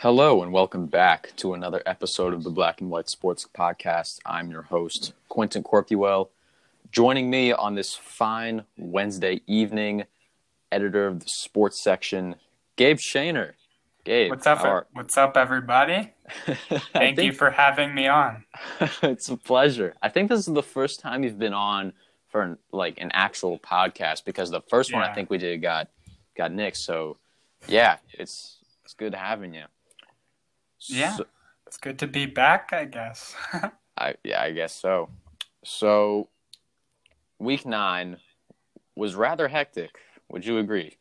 Hello and welcome back to another episode of the Black and White Sports Podcast. I'm your host, Quentin Corpuel. Joining me on this fine Wednesday evening, editor of the sports section, Gabe Schaner. Gabe, What's up? are- What's up, everybody? Thank you for having me on. it's a pleasure. I think this is the first time you've been on for an, like an actual podcast because the first one I think we did got got nixed. So yeah, it's it's good having you. Yeah. So- It's good to be back, I guess. I yeah, I guess so. So week nine was rather hectic. Would you agree?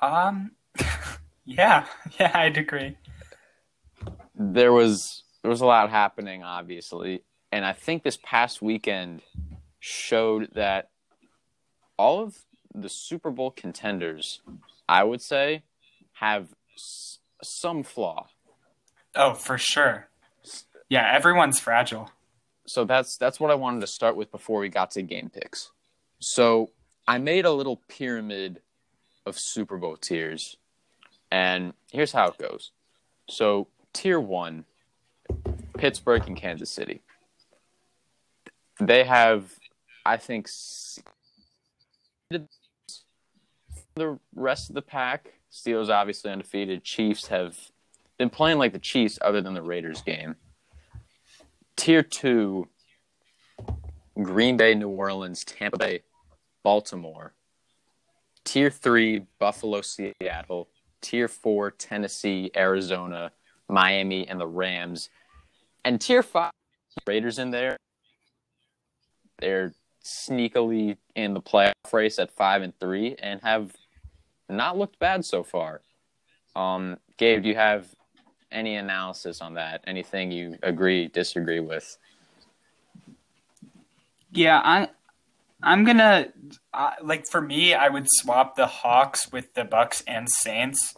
um, yeah, yeah, I'd agree. There was there was a lot happening, obviously, and I think this past weekend showed that all of the Super Bowl contenders, I would say, have some flaw. Oh, for sure. Yeah, everyone's fragile. so that's that's what I wanted to start with before we got to game picks. So I made a little pyramid of Super Bowl tiers, and here's how it goes. So tier one, Pittsburgh and Kansas City. They have, I think, the rest of the pack. Steelers obviously undefeated. Chiefs have been playing like the Chiefs, other than the Raiders game. Tier two green bay new orleans tampa bay baltimore. Tier three buffalo seattle. Tier four tennessee arizona miami and the rams. And tier five raiders in there. They're sneakily in the playoff race at five and three and have not looked bad so far um gabe do you have any analysis on that? Anything you agree, disagree with? Yeah, I, I'm gonna uh, like for me, I would swap the Hawks with the Bucks and Saints.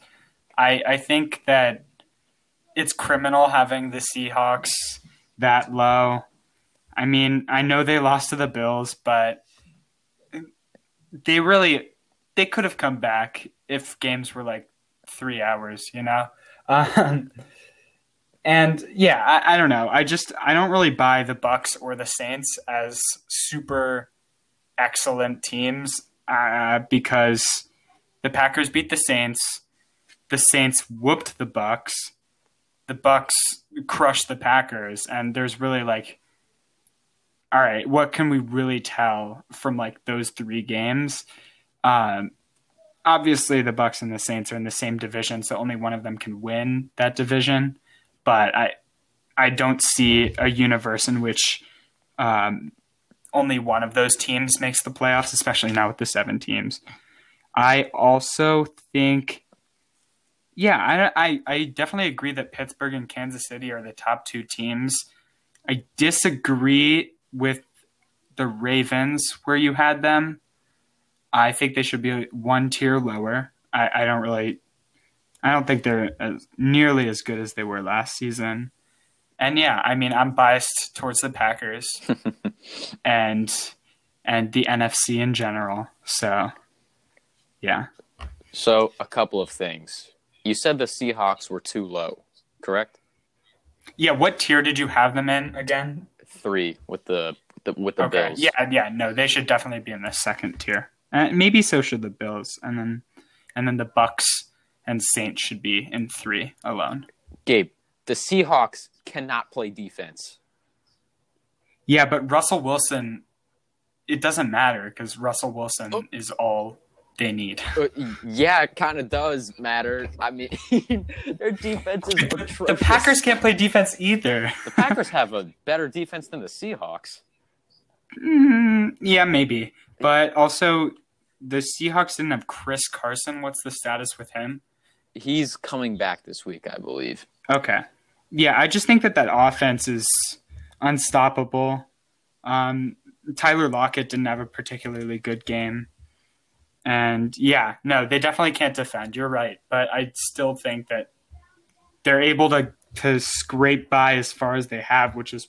I I think that it's criminal having the Seahawks that low. I mean, I know they lost to the Bills, but they really they could have come back if games were like three hours, you know. Um, and yeah, I, I don't know. I just I don't really buy the Bucks or the Saints as super excellent teams uh, because the Packers beat the Saints, the Saints whooped the Bucks, the Bucks crushed the Packers, and there's really like, all right, what can we really tell from like those three games? Um, obviously the Bucks and the Saints are in the same division, so only one of them can win that division. But I I don't see a universe in which um, only one of those teams makes the playoffs, especially now with the seven teams. I also think, yeah, I, I, I definitely agree that Pittsburgh and Kansas City are the top two teams. I disagree with the Ravens where you had them. I think they should be one tier lower. I, I don't really, I don't think they're as, nearly as good as they were last season. And yeah, I mean, I'm biased towards the Packers and and the NFC in general. So, yeah, So, a couple of things. You said the Seahawks were too low, correct? yeah. What tier did you have them in again? Three with the, the with the okay, Bills. yeah, yeah. No, they should definitely be in the second tier. Uh, maybe so should the Bills, and then and then the Bucks and Saints should be in three alone. Gabe, the Seahawks cannot play defense. Yeah, but Russell Wilson, it doesn't matter because Russell Wilson Oh. is all they need. Uh, yeah, it kind of does matter. I mean, their defense is the. Packers can't play defense either. The Packers have a better defense than the Seahawks. Mm, yeah, maybe. But also, the Seahawks didn't have Chris Carson. What's the status with him? He's coming back this week, I believe. Okay. Yeah, I just think that that offense is unstoppable. Um, Tyler Lockett didn't have a particularly good game. And yeah, no, they definitely can't defend. You're right. But I still think that they're able to, to scrape by as far as they have, which is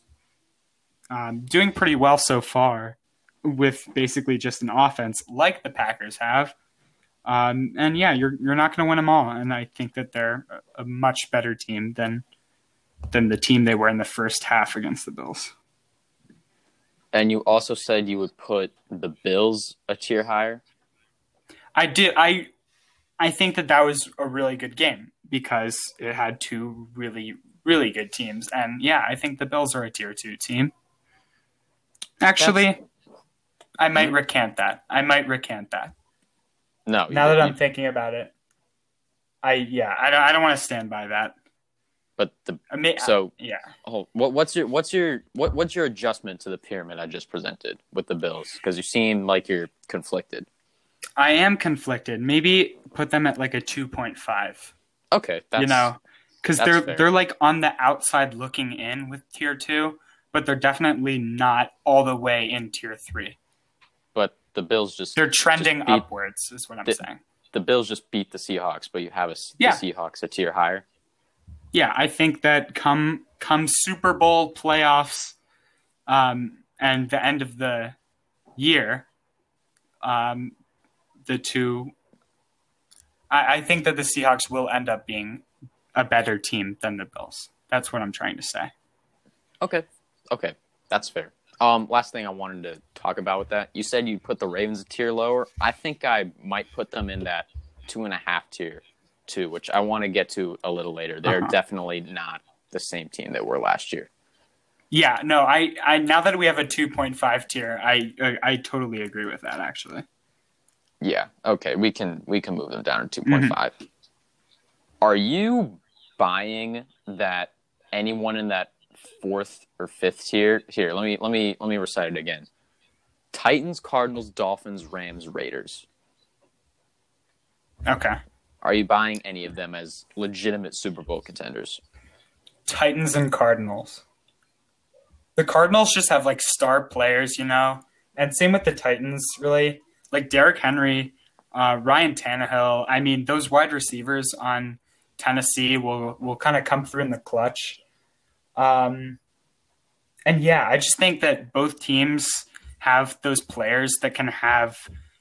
um, doing pretty well so far with basically just an offense like the Packers have. Um, and yeah, you're you're not going to win them all. And I think that they're a much better team than than the team they were in the first half against the Bills. And you also said you would put the Bills a tier higher. I did. I I think that that was a really good game because it had two really really good teams. And yeah, I think the Bills are a tier two team. Actually, That's... I might mm-hmm. recant that. I might recant that. No. Now that I'm thinking about it, I yeah, I don't, I don't want to stand by that. But the I mean, so yeah. Oh, what, what's your what's your what what's your adjustment to the pyramid I just presented with the Bills? Because you seem like you're conflicted. I am conflicted. Maybe put them at like a two point five. Okay, you know, because they're fair. they're like on the outside looking in with tier two, but they're definitely not all the way in tier three. The Bills just they're trending just beat, upwards, is what I'm the, saying. The Bills just beat the Seahawks, but you have a yeah. the Seahawks a tier higher yeah, I think that come come Super Bowl playoffs um, and the end of the year, um, the two, I, I think that the Seahawks will end up being a better team than the Bills. That's what I'm trying to say. Okay, okay, that's fair. Um, last thing I wanted to talk about with that, you said you'd put the Ravens a tier lower. I think I might put them in that two and a half tier too, which I want to get to a little later. They're uh-huh. definitely not the same team they were last year. Yeah, no, I, I now that we have a 2.5 tier, I, I, I totally agree with that actually. Yeah, okay, we can we can move them down to 2.5. Mm-hmm. Are you buying that anyone in that fourth or fifth tier? Here, let me let me let me recite it again. Titans, Cardinals, Dolphins, Rams, Raiders. Okay. Are you buying any of them as legitimate Super Bowl contenders? Titans and Cardinals. The Cardinals just have like star players, you know, and same with the Titans. Really, like Derrick Henry, uh, Ryan Tannehill. I mean, those wide receivers on Tennessee will will kind of come through in the clutch. Um, and yeah, I just think that both teams have those players that can have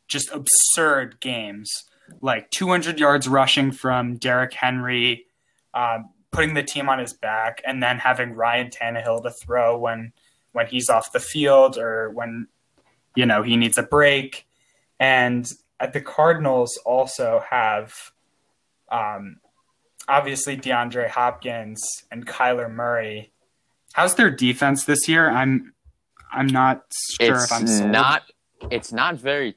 just absurd games like 200 yards rushing from Derrick Henry, uh, putting the team on his back, and then having Ryan Tannehill to throw when when he's off the field or when you know he needs a break. And at the Cardinals also have um, obviously DeAndre Hopkins and Kyler Murray. How's their defense this year? I'm I'm not sure it's if I'm sold. not it's not very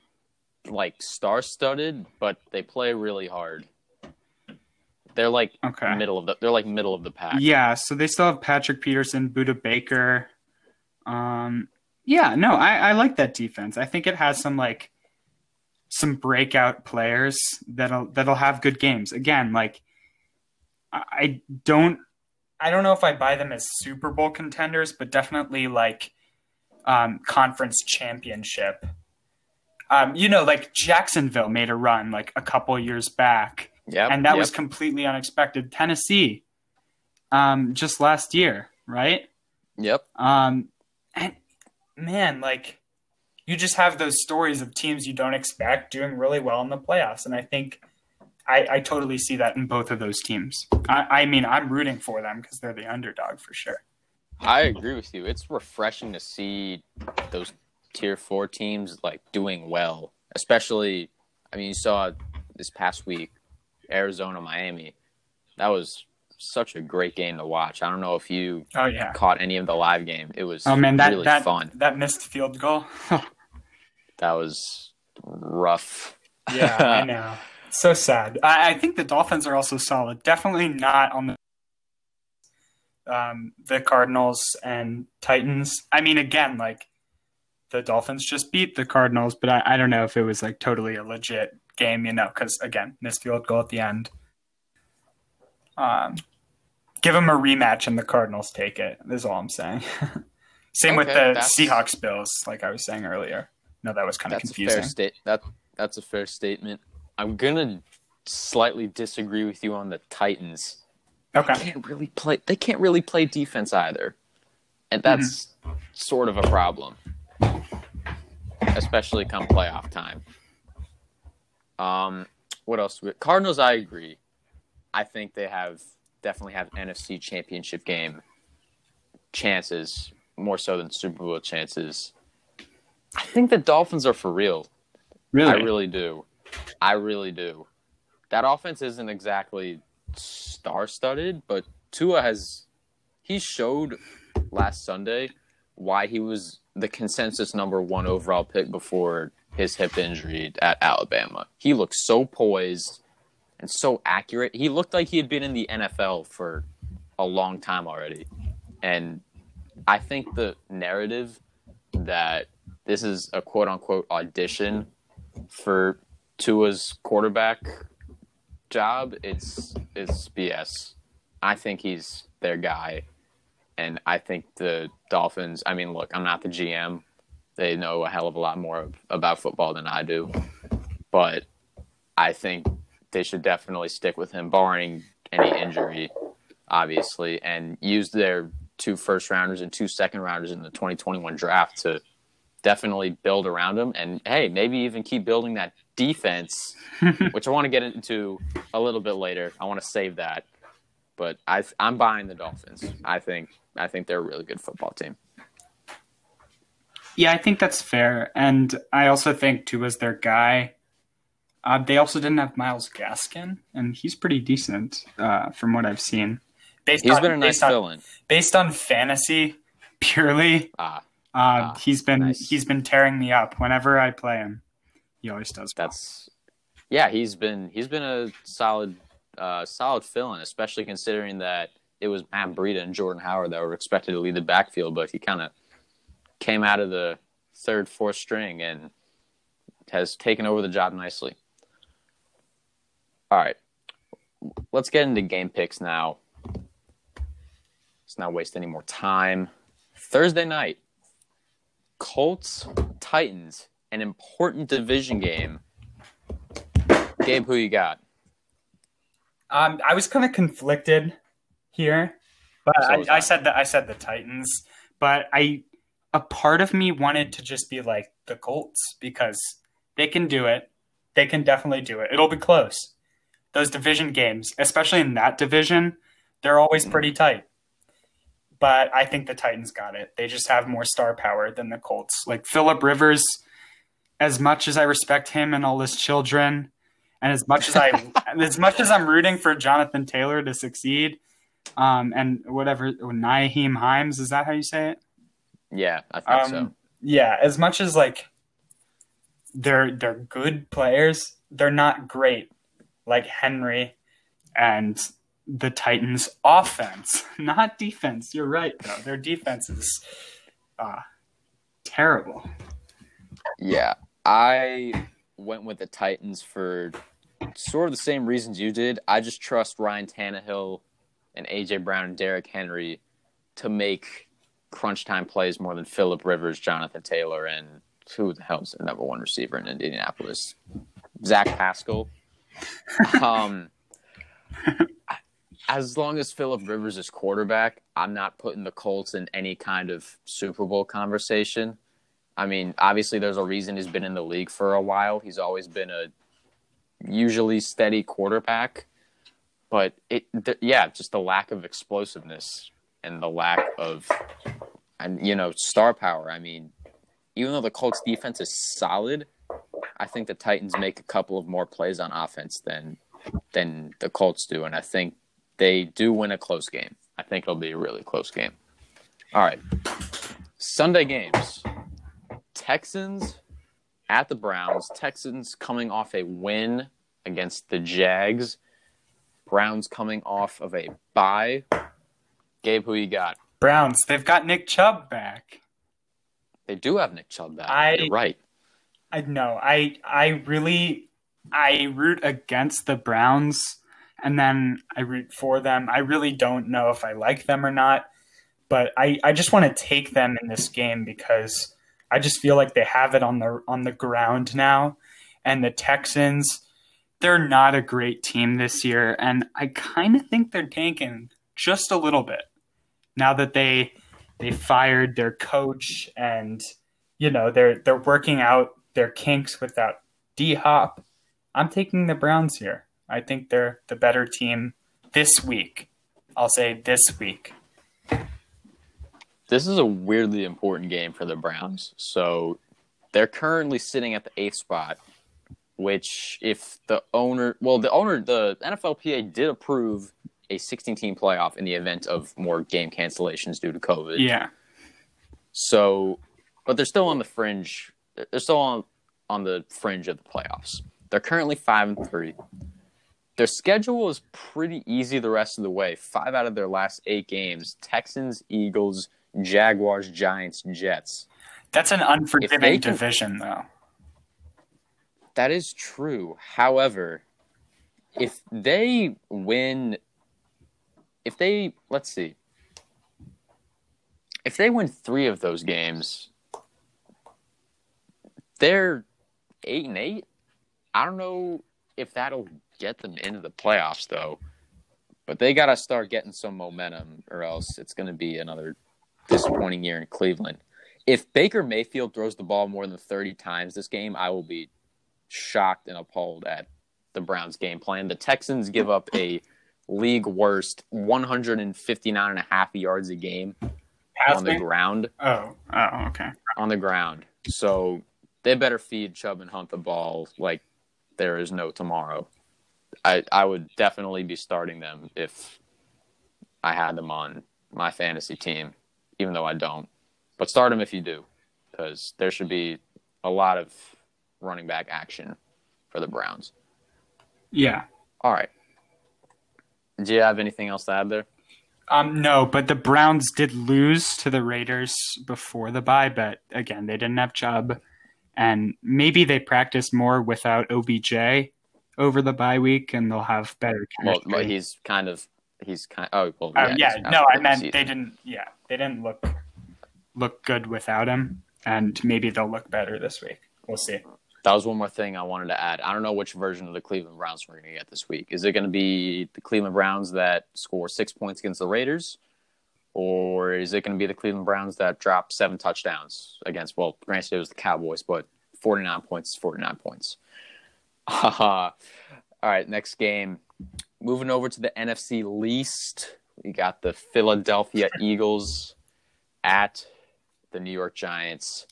like star studded, but they play really hard. They're like okay. middle of the they're like middle of the pack. Yeah, so they still have Patrick Peterson, Budda Baker. Um yeah, no, I, I like that defense. I think it has some like some breakout players that'll that'll have good games. Again, like I don't I don't know if I buy them as Super Bowl contenders, but definitely like um, conference championship um, you know, like Jacksonville made a run like a couple years back, yeah, and that yep. was completely unexpected. Tennessee, um, just last year, right? Yep. Um, and man, like you just have those stories of teams you don't expect doing really well in the playoffs, and I think I, I totally see that in both of those teams. I, I mean, I'm rooting for them because they're the underdog for sure. I agree with you. It's refreshing to see those tier four teams like doing well, especially. I mean, you saw this past week, Arizona, Miami. That was such a great game to watch. I don't know if you oh yeah caught any of the live game. It was oh man that really that fun. that missed field goal. that was rough. yeah, I know. So sad. I, I, think the Dolphins are also solid. Definitely not on the um, the Cardinals and Titans. I mean, again, like the Dolphins just beat the Cardinals, but I, I don't know if it was like totally a legit game, you know, because again, missed field goal at the end. Um, give them a rematch and the Cardinals take it. Is all I'm saying. Same okay, with the that's... Seahawks Bills, like I was saying earlier. No, that was kind of confusing. fair state. That that's a fair statement. I'm gonna slightly disagree with you on the Titans. Okay. They can't really play. They can't really play defense either, and that's mm-hmm. sort of a problem especially come playoff time. Um, what else? Cardinals, I agree. I think they have definitely have NFC Championship game chances more so than Super Bowl chances. I think the Dolphins are for real. Really? I really do. I really do. That offense isn't exactly star studded, but Tua has he showed last Sunday why he was the consensus number one overall pick before his hip injury at Alabama. He looked so poised and so accurate. He looked like he had been in the NFL for a long time already. And I think the narrative that this is a quote unquote audition for Tua's quarterback job, it's it's BS. I think he's their guy. And I think the Dolphins, I mean, look, I'm not the GM. They know a hell of a lot more about football than I do. But I think they should definitely stick with him, barring any injury, obviously, and use their two first rounders and two second rounders in the 2021 draft to definitely build around him. And hey, maybe even keep building that defense, which I want to get into a little bit later. I want to save that. But I, I'm buying the Dolphins. I think I think they're a really good football team. Yeah, I think that's fair, and I also think Tua's their guy. Uh, they also didn't have Myles Gaskin, and he's pretty decent uh, from what I've seen. Based he's on, been a nice fill-in. Based on fantasy, purely, ah, uh, ah, he's been nice. he's been tearing me up whenever I play him. He always does. That's yeah. He's been he's been a solid uh, solid fill-in, especially considering that it was Matt Breida and Jordan Howard that were expected to lead the backfield, but he kind of came out of the third, fourth string and has taken over the job nicely. All right, let's get into game picks now. Let's not waste any more time. Thursday night, Colts Titans, an important division game. Gabe, who you got? Um, I was kind of conflicted here, but so I, I said that I said the Titans, but I a part of me wanted to just be like the Colts because they can do it. They can definitely do it. It'll be close. Those division games, especially in that division, they're always pretty tight. But I think the Titans got it. They just have more star power than the Colts. Like Philip Rivers, as much as I respect him and all his children, and as much as I as much as I'm rooting for Jonathan Taylor to succeed, um, and whatever Nyheim Hines is that how you say it? Yeah, I think um, so. Yeah, as much as like they're they're good players, they're not great like Henry and the Titans offense, not defense. You're right though. Their defense is uh, terrible. Yeah, I went with the Titans for sort of the same reasons you did. I just trust Ryan Tannehill and AJ Brown and Derrick Henry to make crunch time plays more than Philip Rivers, Jonathan Taylor, and who the hell's their number one receiver in Indianapolis? Zach Pascal. Um, as long as Philip Rivers is quarterback, I'm not putting the Colts in any kind of Super Bowl conversation. I mean, obviously, there's a reason he's been in the league for a while. He's always been a usually steady quarterback, but it, th- yeah, just the lack of explosiveness and the lack of, and you know, star power. I mean, even though the Colts defense is solid, I think the Titans make a couple of more plays on offense than than the Colts do, and I think they do win a close game. I think it'll be a really close game. All right, Sunday games: Texans at the Browns. Texans coming off a win against the Jags. Browns coming off of a bye. Gabe, who you got? Browns. They've got Nick Chubb back. They do have Nick Chubb back. I, You're right. I know. I I really I root against the Browns and then I root for them. I really don't know if I like them or not, but I, I just want to take them in this game because I just feel like they have it on the on the ground now. And the Texans, they're not a great team this year, and I kind of think they're tanking just a little bit now that they they fired their coach and you know they're they're working out their kinks without D Hop I'm taking the Browns here. I think they're the better team this week. I'll say this week. This is a weirdly important game for the Browns. So they're currently sitting at the eighth spot, which if the owner, well, the owner, the NFLPA did approve a 16 team playoff in the event of more game cancellations due to COVID. Yeah. So, but they're still on the fringe. They're still on on the fringe of the playoffs. They're currently five and three. Their schedule is pretty easy the rest of the way. Five out of their last eight games: Texans, Eagles, Jaguars, Giants, Jets. That's an unforgiving can- division, though. That is true. However, if they win, if they let's see, if they win three of those games, they're eight and eight. I don't know if that'll get them into the playoffs though, but they got to start getting some momentum, or else it's going to be another disappointing year in Cleveland. If Baker Mayfield throws the ball more than thirty times this game, I will be shocked and appalled at the Browns game plan. The Texans give up a league worst 159 and a half yards a game on the ground Oh, oh, okay. on the ground. So they better feed Chubb and Hunt the ball like there is no tomorrow. I I would definitely be starting them if I had them on my fantasy team, even though I don't. But start them if you do, because there should be a lot of running back action for the Browns. Yeah. All right. Do you have anything else to add there? Um, no, but the Browns did lose to the Raiders before the bye, but again, they didn't have Chubb, and maybe they practiced more without OBJ over the bye week, and they'll have better Well, well he's kind of he's kind. Oh, well, um, yeah. yeah, no, I meant season. they didn't. Yeah, they didn't look look good without him, and maybe they'll look better this week. We'll see. That was one more thing I wanted to add. I don't know which version of the Cleveland Browns we're going to get this week. Is it going to be the Cleveland Browns that score six points against the Raiders? Or is it going to be the Cleveland Browns that drop seven touchdowns against, well, granted it was the Cowboys, but 49 points is 49 points. All right, next game. Moving over to the NFC least, we got the Philadelphia Eagles at the New York Giants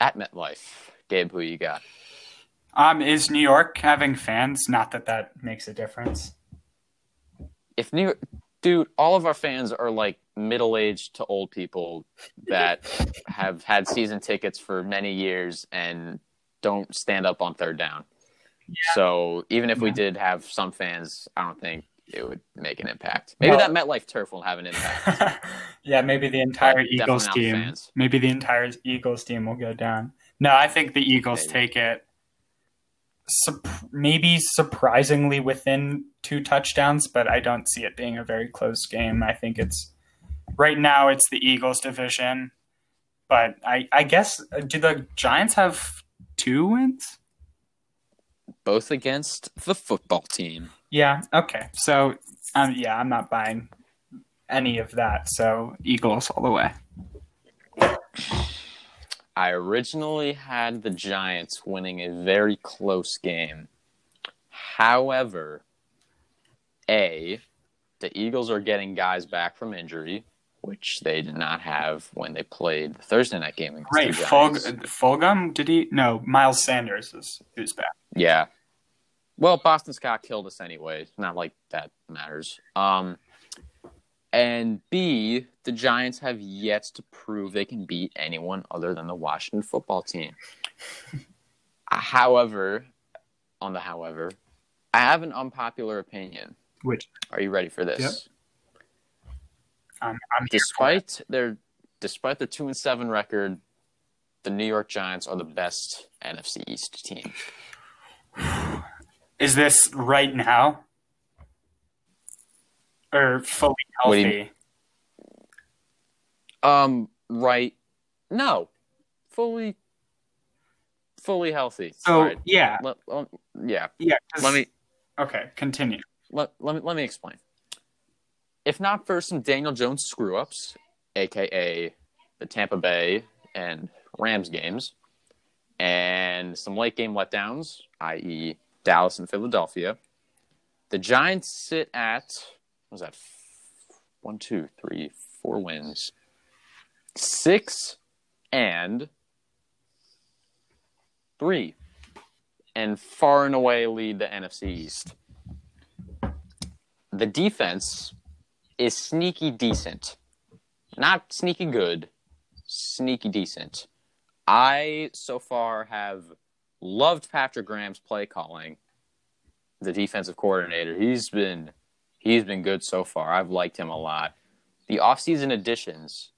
at MetLife. Gabe, who you got? Um, is New York having fans? Not that that makes a difference. if New York, dude, all of our fans are like middle aged to old people that have had season tickets for many years and don't stand up on third down. So even if we Yeah. did have some fans, I don't think it would make an impact. Maybe No. that MetLife turf will have an impact. yeah, maybe the entire But Eagles team. Maybe the entire Eagles team will go down. No, I think the Eagles Maybe. take it. Sup- maybe surprisingly within two touchdowns, but I don't see it being a very close game. I think it's right now it's the Eagles division, but I I guess uh, do the Giants have two wins? Both against the football team. Yeah. Okay. So, um, yeah, I'm not buying any of that. So Eagles all the way. I originally had the Giants winning a very close game. However, A, the Eagles are getting guys back from injury, which they did not have when they played the Thursday night game against Right, Fulg- Fulgham, did he? No, Miles Sanders is who's back. Yeah. Well, Boston Scott killed us anyway. Not like that matters. Um, and B, the Giants have yet to prove they can beat anyone other than the Washington football team. however, on the however, I have an unpopular opinion. Which Are you ready for this? Yep. Um, I'm it. Despite their despite their two and seven record, the New York Giants are the best NFC East team. Is this right now? Or fully healthy? Um, right. No. Fully fully healthy. So right. yeah, Let, let- yeah. yeah. 'cause- Let me Okay, continue. let, let me let me explain. If not for some Daniel Jones screw ups, aka the Tampa Bay and Rams games, and some late game letdowns, i.e., Dallas and Philadelphia. The Giants sit at what was that? One, two, three, four wins, six and three, and far and away lead the NFC East. The defense is sneaky decent, not sneaky good, sneaky decent. I so far have loved Patrick Graham's play calling. The defensive coordinator, he's been he's been good so far. I've liked him a lot. The offseason additions,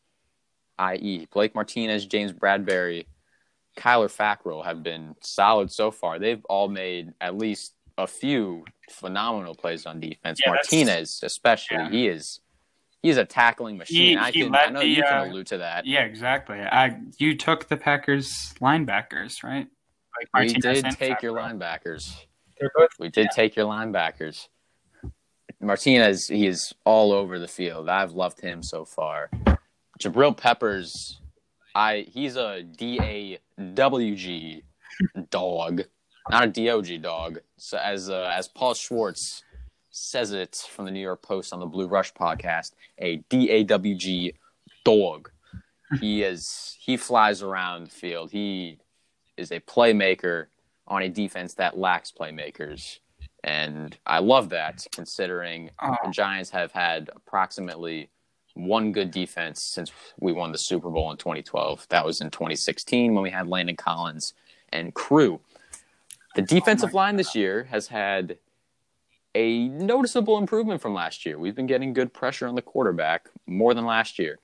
i.e., Blake Martinez, James Bradberry, Kyler Fackrell, have been solid so far. They've all made at least a few phenomenal plays on defense. Yeah, Martinez, especially, yeah. he is he's a tackling machine. I he can I know the, you uh, can allude to that. Yeah, exactly. I you took the Packers linebackers, right? Like we Martinez did and take your Fackrell. linebackers. Both We did take your linebackers. Martinez, he is all over the field. I've loved him so far. Jabril Peppers, I he's a D A W G dog, not a D O G dog. So as uh, as Paul Schwartz says it from the New York Post on the Blue Rush podcast, a D A W G dog. He is he flies around the field. He is a playmaker on a defense that lacks playmakers. And I love that considering Oh. the Giants have had approximately one good defense since we won the Super Bowl in 2012. That was in 2016 when we had Landon Collins and crew. The defensive line this year has had a noticeable improvement from last year. We've been getting good pressure on the quarterback more than last year.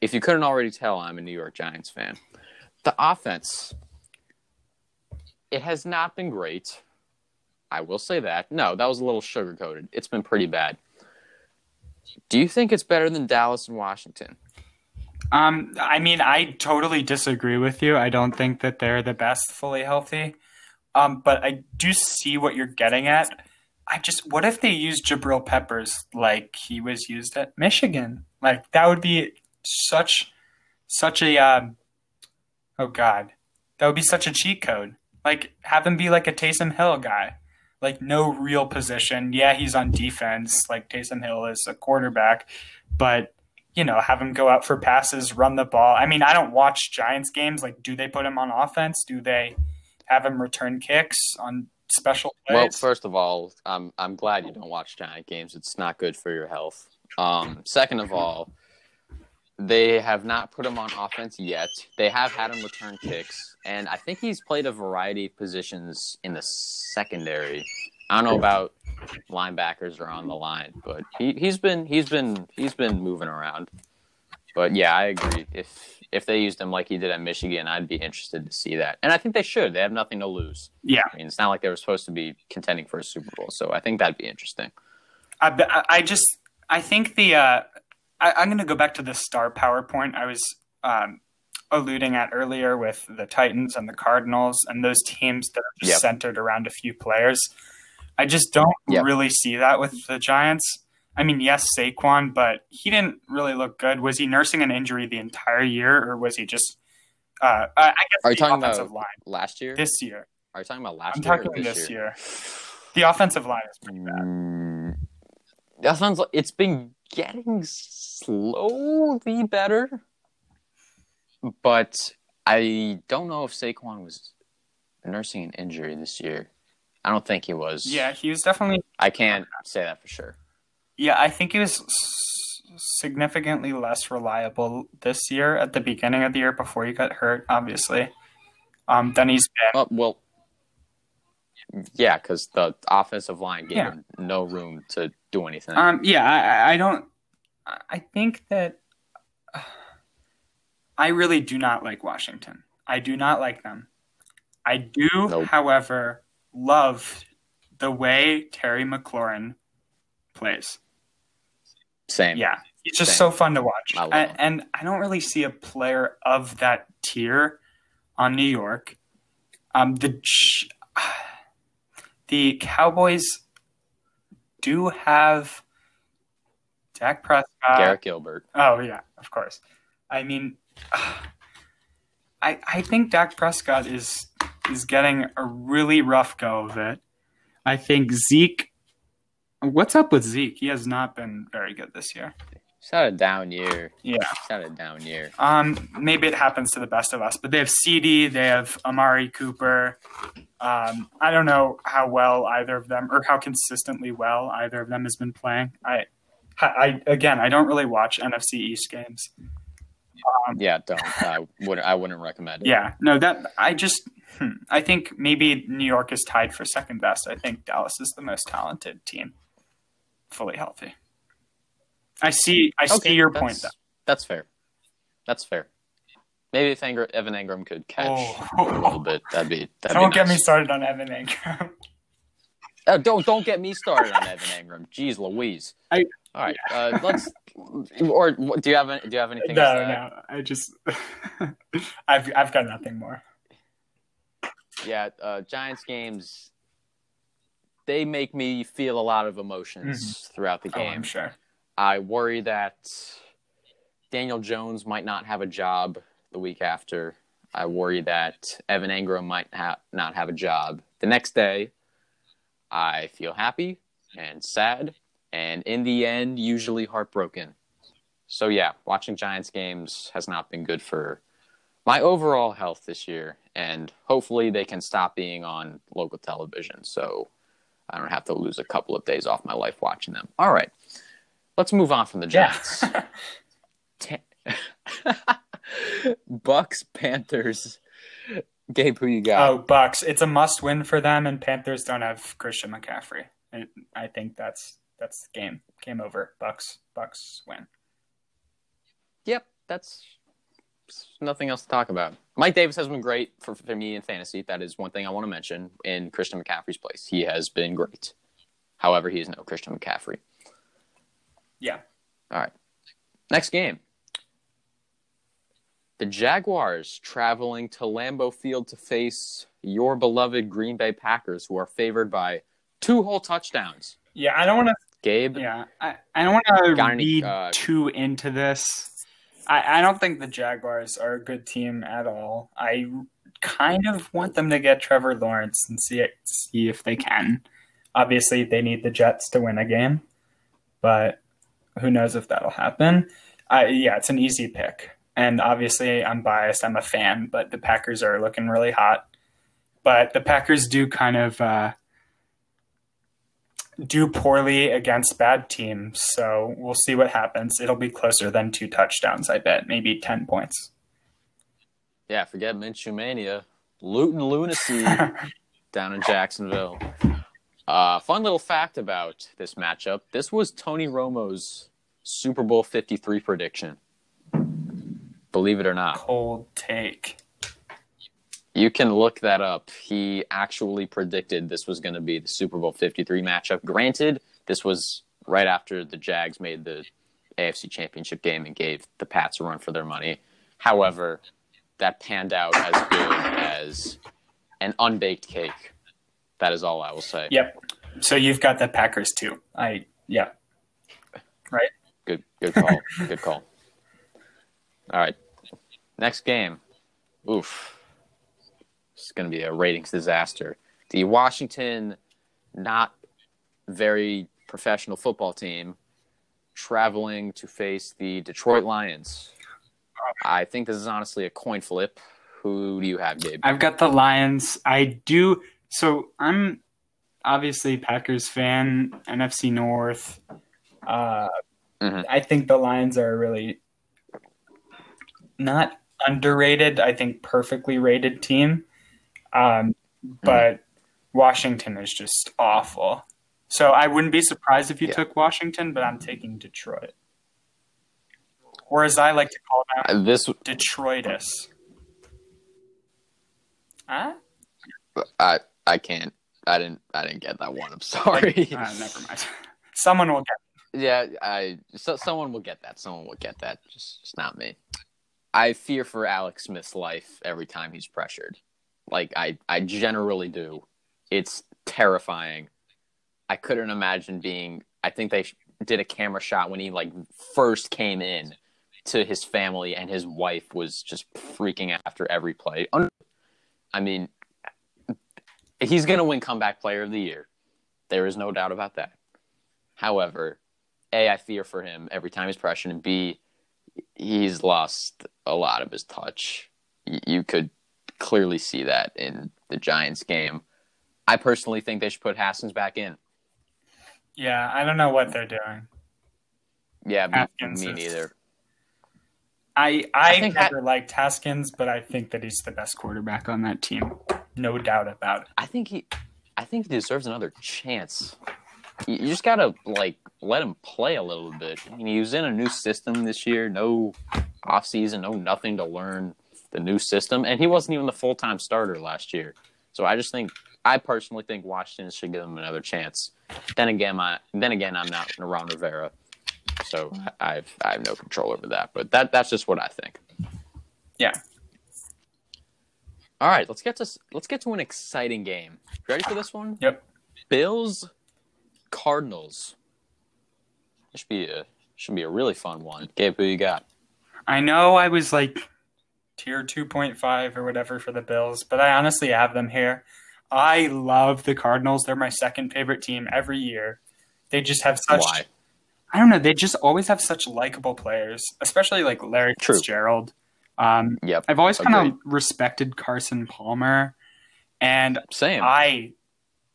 If you couldn't already tell, I'm a New York Giants fan. The offense, it has not been great. I will say that. No, that was a little sugar coated. It's been pretty bad. Do you think it's better than Dallas and Washington? Um, I mean, I totally disagree with you. I don't think that they're the best fully healthy. Um, but I do see what you're getting at. I just, what if they use Jabril Peppers like he was used at Michigan? Like that would be such, such a, um, oh God, that would be such a cheat code. Like have him be like a Taysom Hill guy, like no real position. Yeah, he's on defense. Like Taysom Hill is a quarterback, but you know, have him go out for passes, run the ball. I mean, I don't watch Giants games. Like, do they put him on offense? Do they have him return kicks on special plays? Well, first of all, I'm I'm glad you don't watch Giant games. It's not good for your health. Um, second of all, they have not put him on offense yet. They have had him return kicks, and I think he's played a variety of positions in the secondary. I don't know about linebackers or on the line, but he, he's been he's been he's been moving around. But yeah, I agree. If if they used him like he did at Michigan, I'd be interested to see that. And I think they should. They have nothing to lose. yeah, I mean, it's not like they were supposed to be contending for a Super Bowl, so I think that'd be interesting. I, I just I think the uh, I, I'm going to go back to the star PowerPoint I was um, alluding at earlier with the Titans and the Cardinals and those teams that are just Yep. centered around a few players. I just don't Yep. really see that with the Giants. I mean, yes, Saquon, but he didn't really look good. Was he nursing an injury the entire year, or was he just? Uh, I guess Are you the talking offensive about line Last year? this year. Are you talking about last year? I'm year? or talking this, this year? year. The offensive line is pretty bad. Mm, that sounds like it's been getting slowly better, but I don't know if Saquon was nursing an injury this year. I don't think he was. Yeah, he was definitely I can't say that for sure. Yeah, I think he was significantly less reliable this year at the beginning of the year before he got hurt, obviously. Um, than he's been. Uh, well, yeah, because the offensive line gave Yeah. him no room to do anything. Um, yeah, I, I- don't. I think that I really do not like Washington. I do not like them. I do, Nope. however, love the way Terry McLaurin plays. Same. Yeah, It's just Same. so fun to watch. I him. and I don't really see a player of that tier on New York. Um, the the Cowboys do have Dak Prescott. Garrett Gilbert. Oh yeah, of course. I mean, I I think Dak Prescott is is getting a really rough go of it. I think Zeke. What's up with Zeke? He has not been very good this year. He's had a down year. Yeah. He's had a down year. Um, maybe it happens to the best of us, but they have CD, they have Amari Cooper. Um, I don't know how well either of them, or how consistently well either of them has been playing. I, I again, I don't really watch NFC East games. Yeah, don't. I wouldn't. I wouldn't recommend it. Yeah, no, that I just, hmm, I think maybe New York is tied for second best. I think Dallas is the most talented team, fully healthy. I see. I see your point. Though. That's fair. That's fair. Maybe if Evan Engram could catch Oh. a little bit, that'd be. That'd Don't be get me started on Evan Engram. Uh, don't don't get me started on Evan Engram. Jeez, Louise. I- All right, uh, let's. Or do you have any, do you have anything? no, else no. I just, I've I've got nothing more. Yeah, uh, Giants games. They make me feel a lot of emotions mm-hmm. throughout the game. Oh. I'm sure. I worry that Daniel Jones might not have a job the week after. I worry that Evan Engram might ha- not have a job the next day. I feel happy and sad, and in the end, usually heartbroken. So, yeah, watching Giants games has not been good for my overall health this year, and hopefully, they can stop being on local television so I don't have to lose a couple of days off my life watching them. All right. Let's move on from the Giants. Ta- Bucks, Panthers. Gabe, who you got? Oh, Bucks. It's a must win for them, and Panthers don't have Christian McCaffrey. I, I think that's that's the game game over. Bucks Bucks win. Yep, that's nothing else to talk about. Mike Davis has been great for, for me in fantasy. That is one thing I want to mention in Christian McCaffrey's place. He has been great. However, he is no Christian McCaffrey. Yeah. All right. Next game. The Jaguars traveling to Lambeau Field to face your beloved Green Bay Packers, who are favored by two whole touchdowns. Yeah, I don't want to. Gabe, Yeah, I, I don't want to read uh, too into this. I, I don't think the Jaguars are a good team at all. I kind of want them to get Trevor Lawrence and see it, see if they can. Obviously, they need the Jets to win a game, but who knows if that'll happen? I, yeah, it's an easy pick, and obviously, I'm biased. I'm a fan, but the Packers are looking really hot. But the Packers do kind of. Uh, do poorly against bad teams. So we'll see what happens. It'll be closer than two touchdowns, I bet. Maybe 10 points. yeah, forget Minshew Mania. Luton Lunacy down in Jacksonville. Uh, fun little fact about this matchup this was Tony Romo's Super Bowl 53 prediction. Believe it or not. Cold take. You can look that up. He actually predicted this was going to be the Super Bowl 53 matchup. Granted, this was right after the Jags made the AFC Championship game and gave the Pats a run for their money. However, that panned out as good as an unbaked cake. That is all I will say. Yep. So you've got the Packers too. I, yeah. Right. Good, good call. good call. All right, next game. Oof, it's going to be a ratings disaster. The Washington, not very professional football team, traveling to face the Detroit Lions. I think this is honestly a coin flip. Who do you have, Gabe? I've got the Lions. I do. So I'm obviously Packers fan, NFC North. Uh, Mhm. I think the Lions are a really not underrated. I think perfectly rated team. Um, but Washington is just awful. So I wouldn't be surprised if you Yeah. took Washington, but I'm taking Detroit. Or as I like to call them, Uh, This Detroitus. Huh? I I can't. I didn't. I didn't get that one. I'm sorry. Uh, never mind. Someone will get. Yeah, I so, someone will get that. Someone will get that. Just, just not me. I fear for Alex Smith's life every time he's pressured. Like I, I generally do. It's terrifying. I couldn't imagine being. I think they did a camera shot when he like first came in to his family, and his wife was just freaking after every play. I mean, he's gonna win comeback player of the year. There is no doubt about that. However, A, I fear for him every time he's pressured, and B, he's lost a lot of his touch. You could clearly see that in the Giants game. I personally think they should put Haskins back in. Yeah, I don't know what they're doing. Yeah, me, me neither. I I, I never liked Haskins, but I think that he's the best quarterback on that team. No doubt about it. I think he I think he deserves another chance. You, just gotta like let him play a little bit. I mean, he was in a new system this year, no off season, no nothing to learn the new system, and he wasn't even the full time starter last year. So I just think I personally think Washington should give him another chance. Then again, I then again I'm not Ron Rivera, so I've I have no control over that. But that that's just what I think. Yeah. All right, let's get to let's get to an exciting game. Ready for this one? Yep. Bills, Cardinals. This should be a should be a really fun one. Gabe, who you got? I know I was like tier two point five or whatever for the Bills, but I honestly have them here. I love the Cardinals. They're my second favorite team every year. They just have such. Why? I don't know. They just always have such likable players, especially like Larry True. Fitzgerald. Um, yep. I've always kind of respected Carson Palmer, and same. I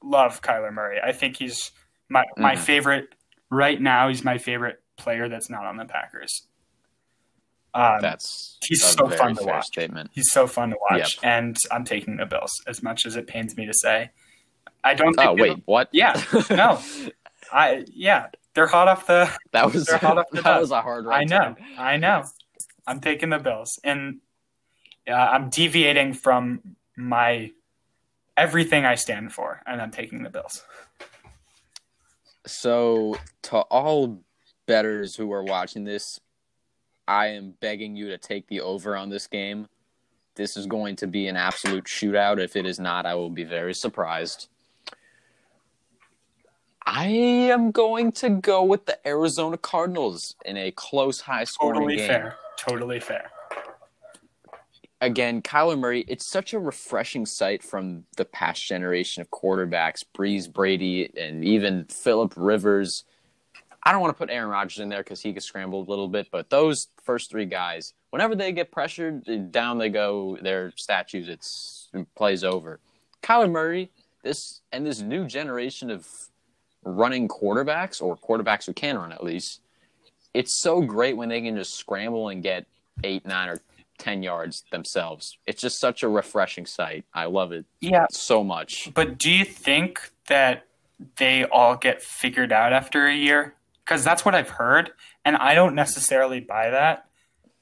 love Kyler Murray. I think he's my my mm favorite right now. He's my favorite player that's not on the Packers. Um, that's he's so fun to watch. Statement. He's so fun to watch, yep. and I'm taking the Bills as much as it pains me to say. I don't. oh wait, what? Yeah, no, I yeah, they're hot off the. That was hot off the that was a hard. I know, I know. I'm taking the Bills, and uh, I'm deviating from my everything I stand for, and I'm taking the Bills. So, to all bettors who are watching this, I am begging you to take the over on this game. This is going to be an absolute shootout. If it is not, I will be very surprised. I am going to go with the Arizona Cardinals in a close, high scoring totally game. Fair. Totally fair. Again, Kyler Murray, it's such a refreshing sight from the past generation of quarterbacks, Brees, Brady, and even Philip Rivers. I don't want to put Aaron Rodgers in there because he could scramble a little bit, but those first three guys, whenever they get pressured, eh, down they go. Their statues, it's it plays over. Kyler Murray, this and this new generation of running quarterbacks or quarterbacks who can run at least it's so great when they can just scramble and get eight, nine, or ten yards themselves. It's just such a refreshing sight. I love it. Yeah, so much. But do you think that they all get figured out after a year? Because that's what I've heard, and I don't necessarily buy that.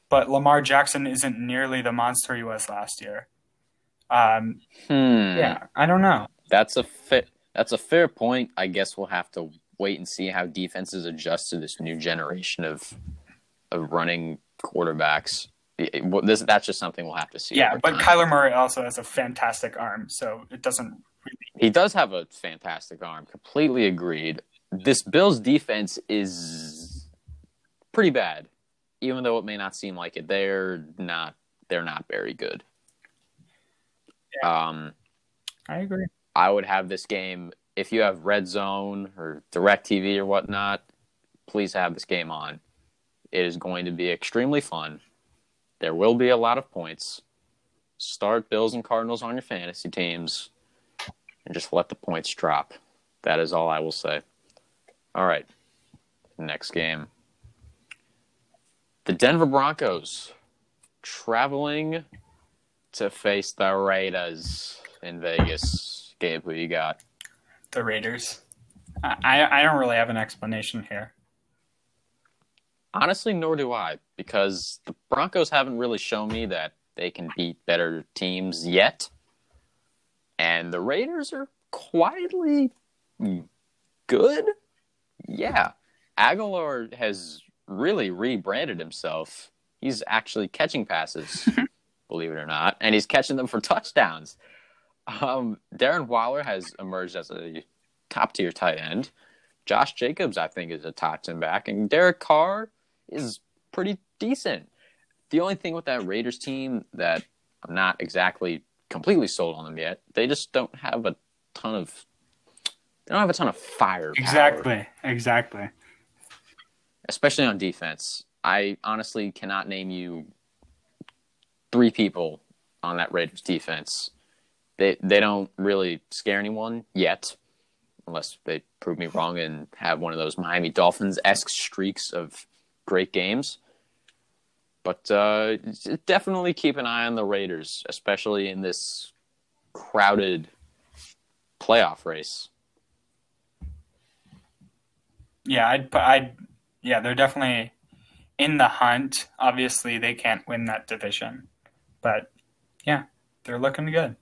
But Lamar Jackson isn't nearly the monster he was last year. Um, hmm. Yeah, I don't know. That's a fit. That's a fair point. I guess we'll have to wait and see how defenses adjust to this new generation of of running quarterbacks. This that's just something we'll have to see. Yeah, but time. Kyler Murray also has a fantastic arm, so it doesn't. Really... He does have a fantastic arm. Completely agreed. This Bills defense is pretty bad, even though it may not seem like it. They're not. They're not very good. Yeah. Um, I agree. I would have this game if you have Red Zone or Direct TV or whatnot, please have this game on. It is going to be extremely fun. There will be a lot of points. Start Bills and Cardinals on your fantasy teams and just let the points drop. That is all I will say. All right. Next game. The Denver Broncos traveling to face the Raiders in Vegas. Gabe, who you got? the Raiders. I I don't really have an explanation here. Honestly, nor do I, because the Broncos haven't really shown me that they can beat better teams yet. And the Raiders are quietly good. Yeah. Agholor has really rebranded himself. He's actually catching passes, believe it or not, and he's catching them for touchdowns. Um, Darren Waller has emerged as a top tier tight end. Josh Jacobs, I think, is a top 10 back, and Derek Carr is pretty decent. The only thing with that Raiders team that I'm not exactly completely sold on them yet, they just don't have a ton of they don't have a ton of fire. Exactly. Exactly. Especially on defense. I honestly cannot name you three people on that Raiders defense. They they don't really scare anyone yet, unless they prove me wrong and have one of those Miami Dolphins esque streaks of great games. But uh, definitely keep an eye on the Raiders, especially in this crowded playoff race. Yeah, I'd, I'd, yeah, they're definitely in the hunt. Obviously, they can't win that division, but yeah, they're looking good.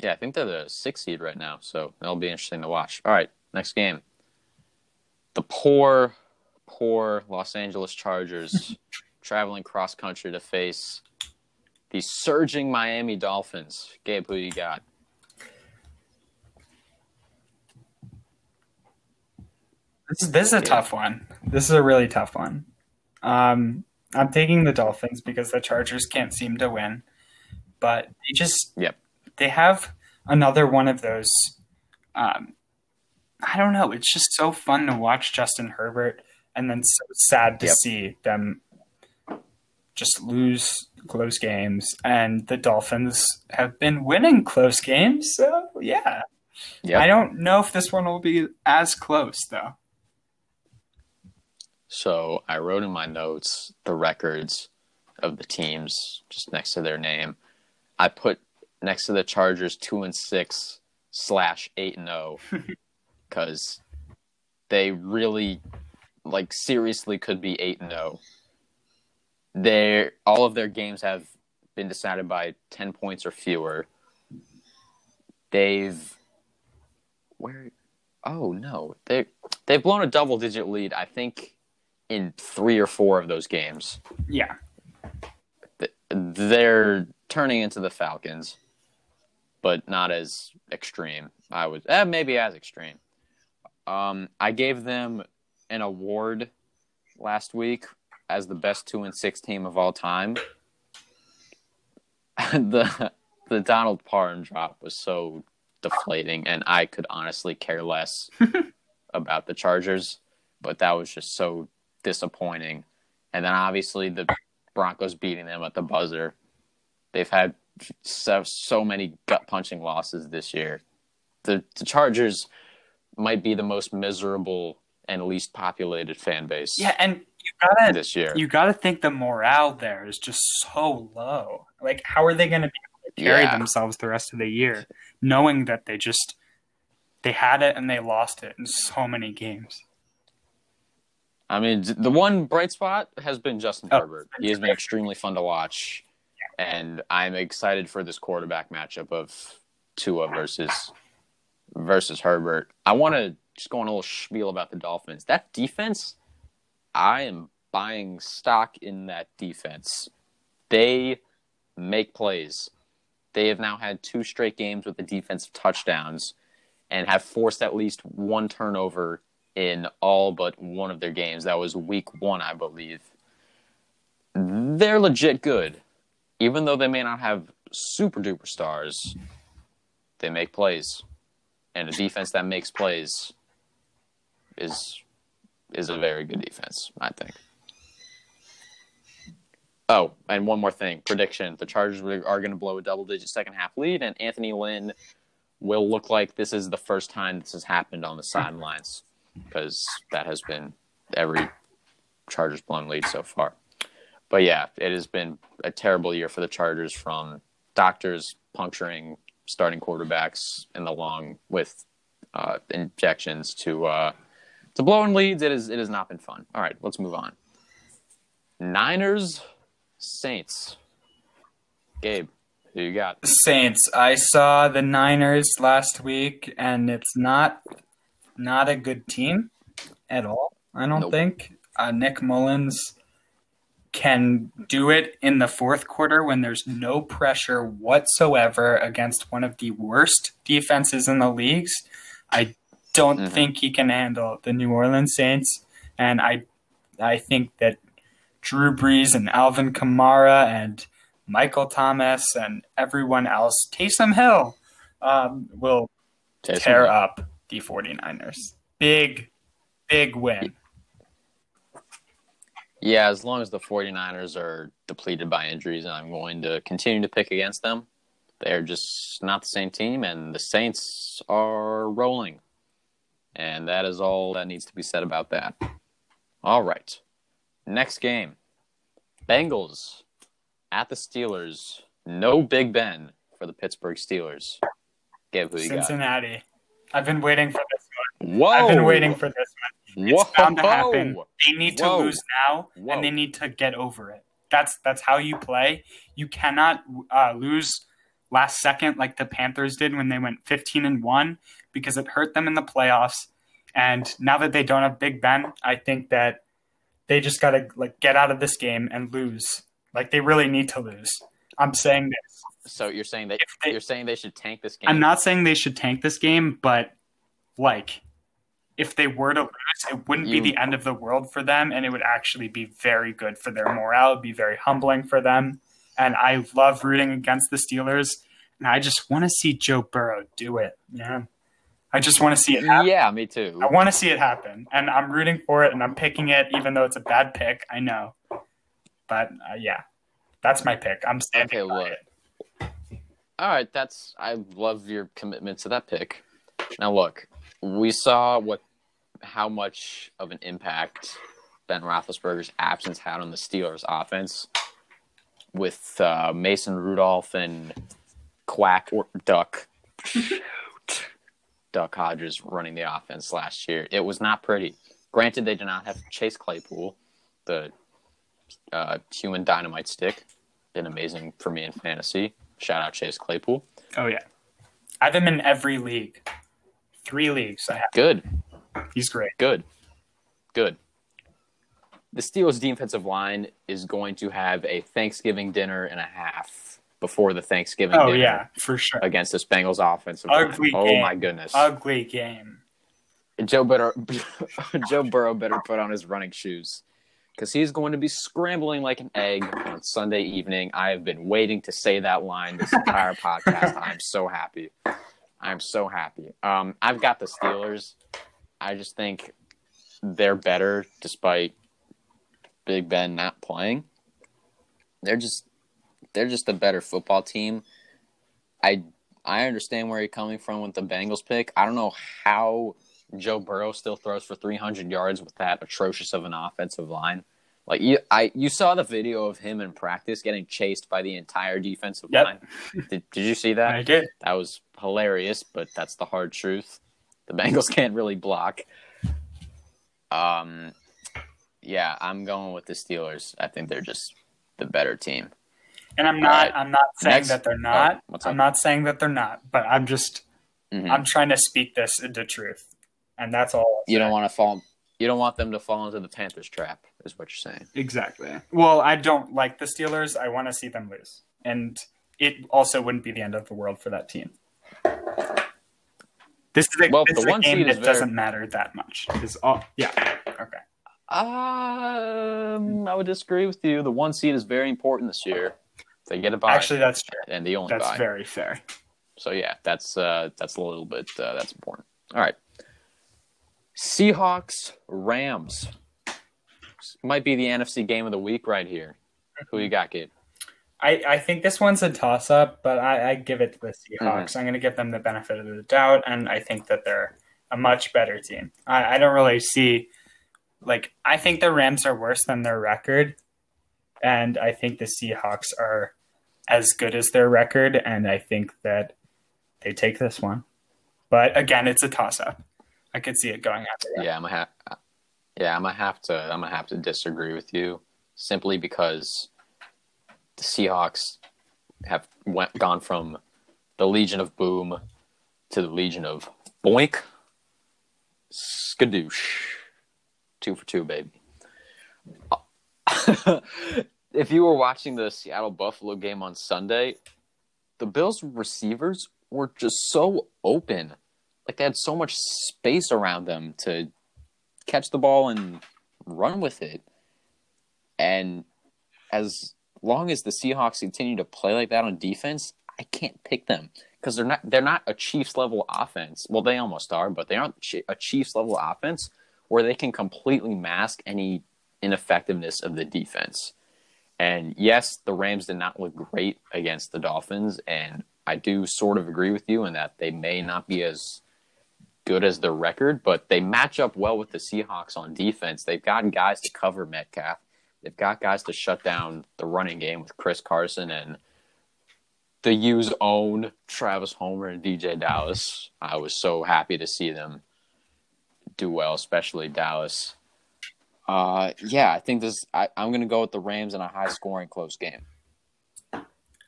Yeah, I think they're the sixth seed right now, so that'll be interesting to watch. All right, next game. The poor, poor Los Angeles Chargers traveling cross country to face the surging Miami Dolphins. Gabe, who you got? This is, this is a tough one. This is a really tough one. Um, I'm taking the Dolphins because the Chargers can't seem to win, but they just Yep. they have another one of those. Um, I don't know. It's just so fun to watch Justin Herbert, and then so sad to Yep. see them just lose close games. And the Dolphins have been winning close games, so yeah. Yep. I don't know if this one will be as close though. So I wrote in my notes the records of the teams just next to their name. I put next to the Chargers two and six slash eight and zero oh because they really like seriously could be eight and oh. zero. Their all of their games have been decided by ten points or fewer. They've where oh no they they've blown a double digit lead. I think in three or four of those games. Yeah. They're turning into the Falcons, but not as extreme. I was eh, maybe as extreme. Um, I gave them an award last week as the best two and six team of all time. the the Donald Parham drop was so deflating, and I could honestly care less about the Chargers, but that was just so disappointing. And then obviously the Broncos beating them at the buzzer. They've had so, so many gut punching losses this year. The, the Chargers might be the most miserable and least populated fan base Yeah, and you gotta this year. you gotta think the morale there is just so low. Like, how are they gonna be able to carry Yeah. themselves the rest of the year, knowing that they just they had it and they lost it in so many games? I mean, the one bright spot has been Justin Oh. Herbert. He has been extremely fun to watch, and I'm excited for this quarterback matchup of Tua versus versus Herbert. I want to just go on a little spiel about the Dolphins. That defense, I am buying stock in that defense. They make plays. They have now had two straight games with the defensive touchdowns and have forced at least one turnover in all but one of their games. That was week one, I believe. They're legit good. Even though they may not have super duper stars, they make plays. And a defense that makes plays is is a very good defense, I think. Oh, and one more thing. Prediction. The Chargers are going to blow a double digit second half lead, and Anthony Lynn will look like this is the first time this has happened on the sidelines because that has been every Chargers blown lead so far. But yeah, it has been a terrible year for the Chargers from doctors puncturing starting quarterbacks in the long with uh, injections to uh, to blowing leads. It is it has not been fun. All right, let's move on. Niners, Saints. Gabe, who you got? Saints. I saw the Niners last week, and it's not not a good team at all. I don't Nope. think uh, Nick Mullens can do it in the fourth quarter when there's no pressure whatsoever against one of the worst defenses in the leagues. I don't Mhm. think he can handle the New Orleans Saints, and I I think that Drew Brees and Alvin Kamara and Michael Thomas and everyone else, Taysom Hill, um, will Taysom tear Hill. up the 49ers. Big, big win. Yeah, as long as the 49ers are depleted by injuries, I'm going to continue to pick against them. They're just not the same team, and the Saints are rolling. And that is all that needs to be said about that. All right. Next game Bengals at the Steelers. No Big Ben for the Pittsburgh Steelers. Gabe, who you got? Cincinnati. I've been waiting for this one. Whoa! I've been waiting for this one. It's Whoa! bound to happen. They need to Whoa. lose now, Whoa. and they need to get over it. That's that's how you play. You cannot uh, lose last second like the Panthers did when they went 15 and one because it hurt them in the playoffs. And now that they don't have Big Ben, I think that they just got to like get out of this game and lose. Like they really need to lose. I'm saying this. So you're saying that they- you're saying they should tank this game? I'm not saying they should tank this game, but like if they were to lose, it wouldn't You- be the end of the world for them, and it would actually be very good for their morale. It'd be very humbling for them. And I love rooting against the Steelers, and I just want to see Joe Burrow do it. Yeah, I just want to see it happen. Yeah, me too. I want to see it happen, and I'm rooting for it, and I'm picking it, even though it's a bad pick. I know, but uh, yeah, that's my pick. I'm standing Okay, by look. it. All right, that's I love your commitment to that pick. Now look, we saw what how much of an impact Ben Roethlisberger's absence had on the Steelers' offense with uh, Mason Rudolph and Quack or Duck shoot, Duck Hodges running the offense last year. It was not pretty. Granted, they did not have Chase Claypool, the uh, human dynamite stick. Been amazing for me in fantasy. Shout out Chase Claypool. Oh yeah, I have him in every league. Three leagues. I have. Good, He's great. good, good. The Steelers' defensive line is going to have a Thanksgiving dinner and a half before the Thanksgiving Oh dinner yeah, for sure. against this Bengals offensive Ugly line. Oh my goodness. Ugly game. Joe better Joe Burrow better put on his running shoes because he's going to be scrambling like an egg on Sunday evening. I have been waiting to say that line this entire podcast. I'm so happy. I'm so happy. Um, I've got the Steelers. I just think they're better despite Big Ben not playing. They're just they're just a better football team. I I understand where you're coming from with the Bengals pick. I don't know how Joe Burrow still throws for 300 yards with that atrocious of an offensive line. Like you, I you saw the video of him in practice getting chased by the entire defensive Yep. line. Did, did you see that? I did. That was hilarious, but that's the hard truth. The Bengals can't really block. Um, yeah, I'm going with the Steelers. I think they're just the better team. And I'm not. Alright. I'm not saying Next. that they're not. Oh. I'm not saying that they're not. But I'm just. Mhm. I'm trying to speak this into truth, and that's all. You don't want to fall. You don't want them to fall into the Panthers trap, is what you're saying. exactly. Well, I don't like the Steelers. I want to see them lose, and it also wouldn't be the end of the world for that team. This is a, Well, this the is a one game seed that is very- doesn't matter that much. Is all. Yeah. Okay. Um, I would disagree with you. The one seed is very important this year. They get a bye, Actually, that's true. and the only That's bye. very fair. So yeah, that's uh, that's a little bit uh, that's important. All right, Seahawks Rams might be the NFC game of the week right here. Who you got, Gabe? I, I think this one's a toss up, but I, I give it to the Seahawks. Mm-hmm. I'm going to give them the benefit of the doubt, and I think that they're a much better team. I, I don't really see, like, I think the Rams are worse than their record, and I think the Seahawks are as good as their record, and I think that they take this one. But again, it's a toss up. I could see it going after that. Yeah, I'm have. Yeah, I'm gonna have to. I'm gonna have to disagree with you simply because the Seahawks have went gone from the Legion of Boom to the Legion of Boink, Skadoosh, two for two, baby. if you were watching the Seattle Buffalo game on Sunday, the Bills receivers were just so open. Like they had so much space around them to catch the ball and run with it. And as long as the Seahawks continue to play like that on defense, I can't pick them because they're not they're not a Chiefs level offense. Well, they almost are, but they aren't a Chiefs level offense where they can completely mask any ineffectiveness of the defense. And yes, the Rams did not look great against the Dolphins, and I do sort of agree with you in that they may not be as good as their record, but they match up well with the Seahawks on defense. They've gotten guys to cover Metcalf. They've got guys to shut down the running game with Chris Carson and the U's own Travis Homer and DeeJay Dallas. I was so happy to see them do well, especially Dallas. Uh, yeah, I think this. I, I'm going to go with the Rams in a high scoring, close game.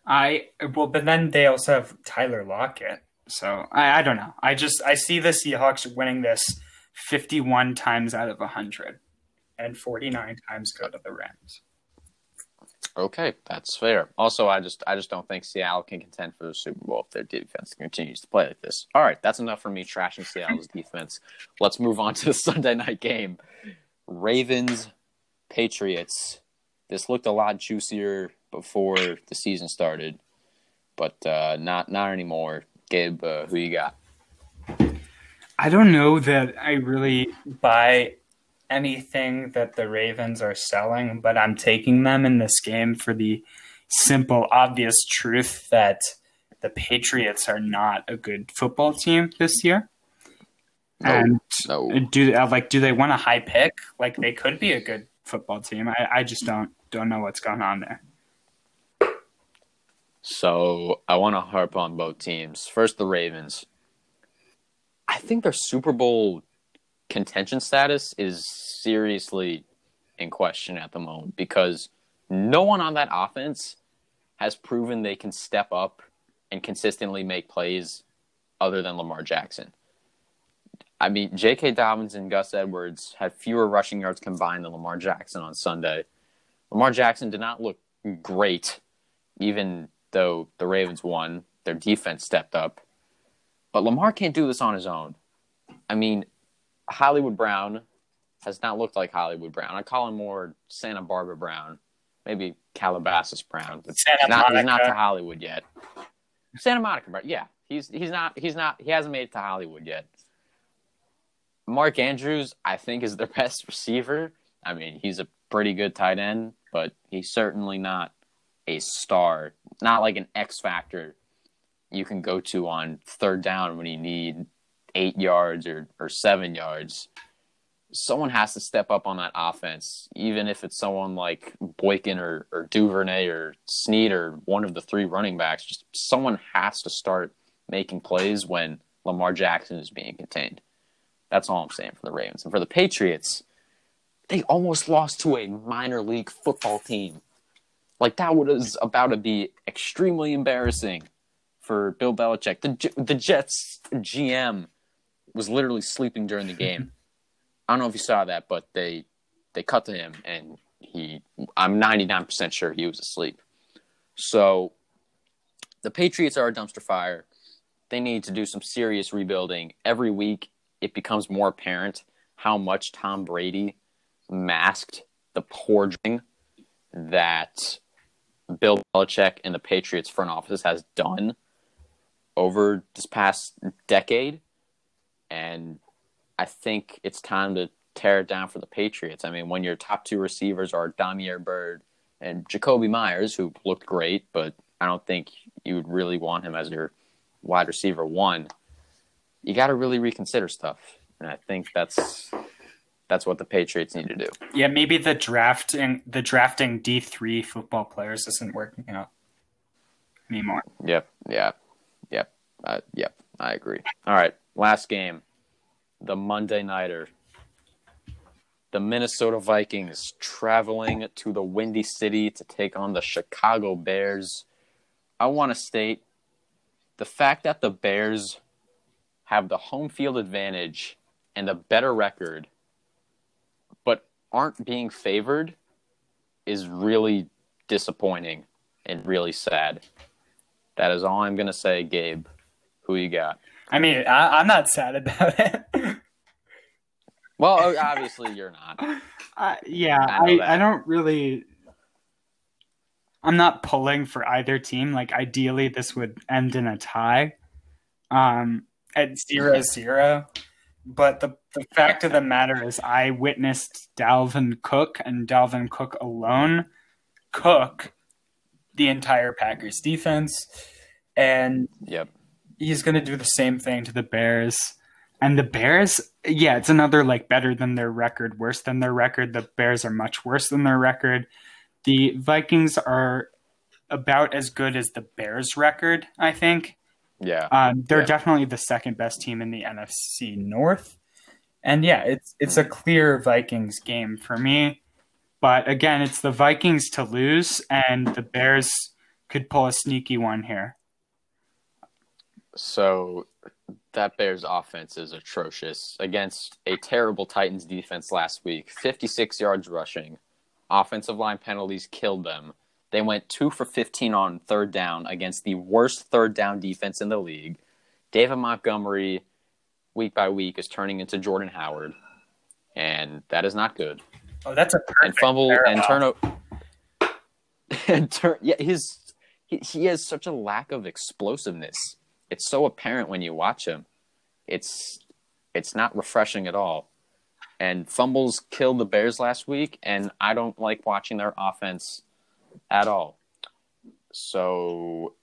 I well, but then they also have Tyler Lockett. So I, I don't know. I just I see the Seahawks winning this 51 times out of 100, and 49 times go to the Rams. Okay, that's fair. Also, I just I just don't think Seattle can contend for the Super Bowl if their defense continues to play like this. All right, that's enough for me trashing Seattle's defense. Let's move on to the Sunday night game. Ravens, Patriots. This looked a lot juicier before the season started, but uh, not not anymore. Gabe, uh, who you got? I don't know that I really buy anything that the Ravens are selling, but I'm taking them in this game for the simple, obvious truth that the Patriots are not a good football team this year. No, and no. do like do they want a high pick? Like they could be a good football team. I, I just don't don't know what's going on there. So I want to harp on both teams. First, the Ravens. I think their Super Bowl contention status is seriously in question at the moment because no one on that offense has proven they can step up and consistently make plays other than Lamar Jackson. I mean, J.K. Dobbins and Gus Edwards had fewer rushing yards combined than Lamar Jackson on Sunday. Lamar Jackson did not look great, even though the Ravens won. Their defense stepped up. But Lamar can't do this on his own. I mean, Hollywood Brown has not looked like Hollywood Brown. I call him more Santa Barbara Brown, maybe Calabasas Brown, but Santa not, he's not to Hollywood yet. Santa Monica, Brown, yeah, he's he's not he's not he hasn't made it to Hollywood yet. Mark Andrews, I think, is their best receiver. I mean, he's a pretty good tight end, but he's certainly not a star, not like an X factor you can go to on third down when you need eight yards or, or seven yards. Someone has to step up on that offense, even if it's someone like Boykin or, or Duvernay or Snead or one of the three running backs. Just someone has to start making plays when Lamar Jackson is being contained. That's all I'm saying for the Ravens. And for the Patriots, they almost lost to a minor league football team. Like that was about to be extremely embarrassing for Bill Belichick. The the Jets GM was literally sleeping during the game. I don't know if you saw that, but they they cut to him and he I'm 99% sure he was asleep. So the Patriots are a dumpster fire. They need to do some serious rebuilding. Every week it becomes more apparent how much Tom Brady masked the poor that Bill Belichick and the Patriots front office has done over this past decade. And I think it's time to tear it down for the Patriots. I mean, when your top two receivers are Damiere Byrd and Jakobi Meyers, who looked great, but I don't think you would really want him as your wide receiver one you got to really reconsider stuff. And I think that's that's what the Patriots need to do. Yeah, maybe the drafting the drafting D three football players isn't working out anymore. Yep. Yeah. Yep. Uh, yep. I agree. All right. Last game, the Monday nighter. The Minnesota Vikings traveling to the Windy City to take on the Chicago Bears. I want to state the fact that the Bears have the home field advantage and a better record, aren't being favored is really disappointing and really sad. That is all I'm going to say, Gabe. Who you got? I mean, I, am not sad about it. well, obviously you're not. Uh, yeah, I, I, I don't really. I'm not pulling for either team. Like, ideally, this would end in a tie um, at zero zero. But the, the fact of the matter is, I witnessed Dalvin Cook and Dalvin Cook alone cook the entire Packers defense. And Yep. he's going to do the same thing to the Bears. And the Bears, yeah, it's another like better than their record, worse than their record. The Bears are much worse than their record. The Vikings are about as good as the Bears record, I think. Yeah. Um, they're Yeah. definitely the second best team in the NFC North. And yeah, it's it's a clear Vikings game for me. But again, it's the Vikings to lose, and the Bears could pull a sneaky one here. So that Bears offense is atrocious against a terrible Titans defense last week. 56 yards rushing. Offensive line penalties killed them. They went 2 for 15 on third down against the worst third down defense in the league. David Montgomery week by week is turning into Jordan Howard. And that is not good. Oh, that's a And fumble and turnover and turn yeah, his he, he has such a lack of explosiveness. It's so apparent when you watch him. It's it's not refreshing at all. And fumbles killed the Bears last week, and I don't like watching their offense at all. So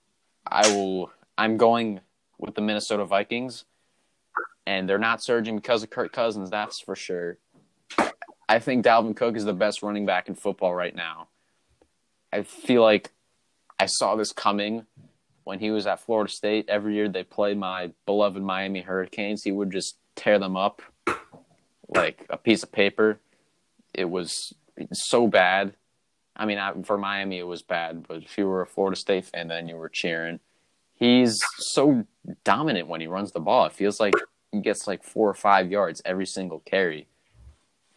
I will I'm going with the Minnesota Vikings. And they're not surging because of Kirk Cousins, that's for sure. I think Dalvin Cook is the best running back in football right now. I feel like I saw this coming when he was at Florida State. Every year they played my beloved Miami Hurricanes, he would just tear them up like a piece of paper. It was so bad. I mean, I- for Miami, it was bad, but if you were a Florida State fan, then you were cheering. He's so dominant when he runs the ball. It feels like he gets like four or five yards every single carry.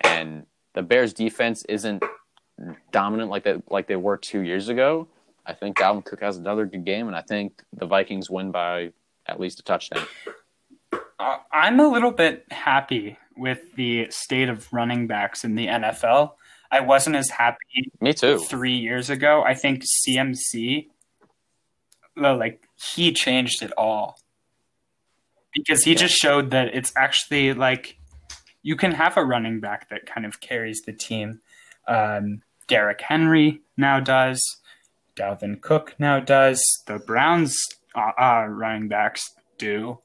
And the Bears defense isn't dominant like they like they were two years ago. I think Dalvin Cook has another good game, and I think the Vikings win by at least a touchdown. I'm a little bit happy with the state of running backs in the NFL. I wasn't as happy Me too. three years ago. I think CMC, like he changed it all because he just showed that it's actually like you can have a running back that kind of carries the team. Um, Derrick Henry now does. Dalvin Cook now does. The Browns uh, uh, running backs do.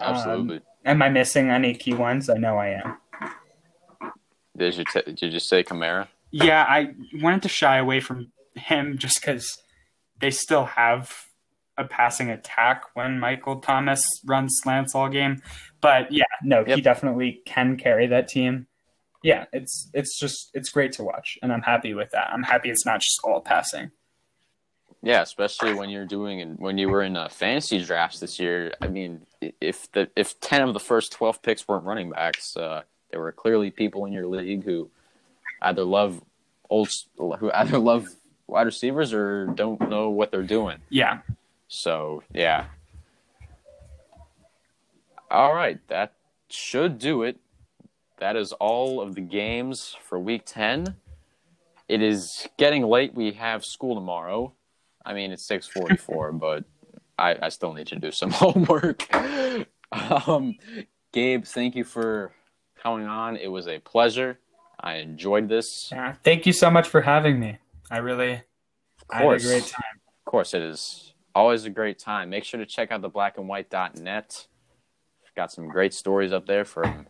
Absolutely. Am I missing any key ones? I know I am. Did you t- did you just say Kamara? Yeah, I wanted to shy away from him just because they still have a passing attack when Michael Thomas runs slants all game. But yeah, no, he definitely can carry that team. Yeah, it's it's just it's great to watch, and I'm happy with that. I'm happy it's not just all passing. Yeah, especially when you're doing and when you were in uh, fantasy drafts this year. I mean, if the if ten of the first twelve picks weren't running backs, uh, there were clearly people in your league who either love old who either love wide receivers or don't know what they're doing. Yeah, So yeah. All right, that should do it. That is all of the games for week 10. It is getting late. We have school tomorrow. I mean, it's 6:44, but I, I still need to do some homework. Um, Gabe, thank you for coming on. It was a pleasure. I enjoyed this. yeah. Thank you so much for having me. I really Of I had a course. great time. Of course, it is always a great time. Make sure to check out the blackandwhite.net. Got some great stories up there from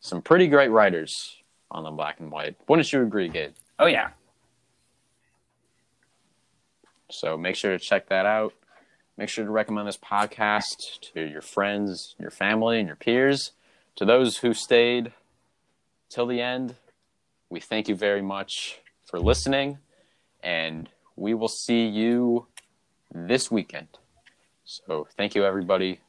some pretty great writers on the black and white. Wouldn't you agree, Gabe? Oh yeah, So make sure to check that out. Make sure to recommend this podcast to your friends, your family, and your peers. To those who stayed till the end, we thank you very much for listening, and we will see you this weekend. So thank you, everybody.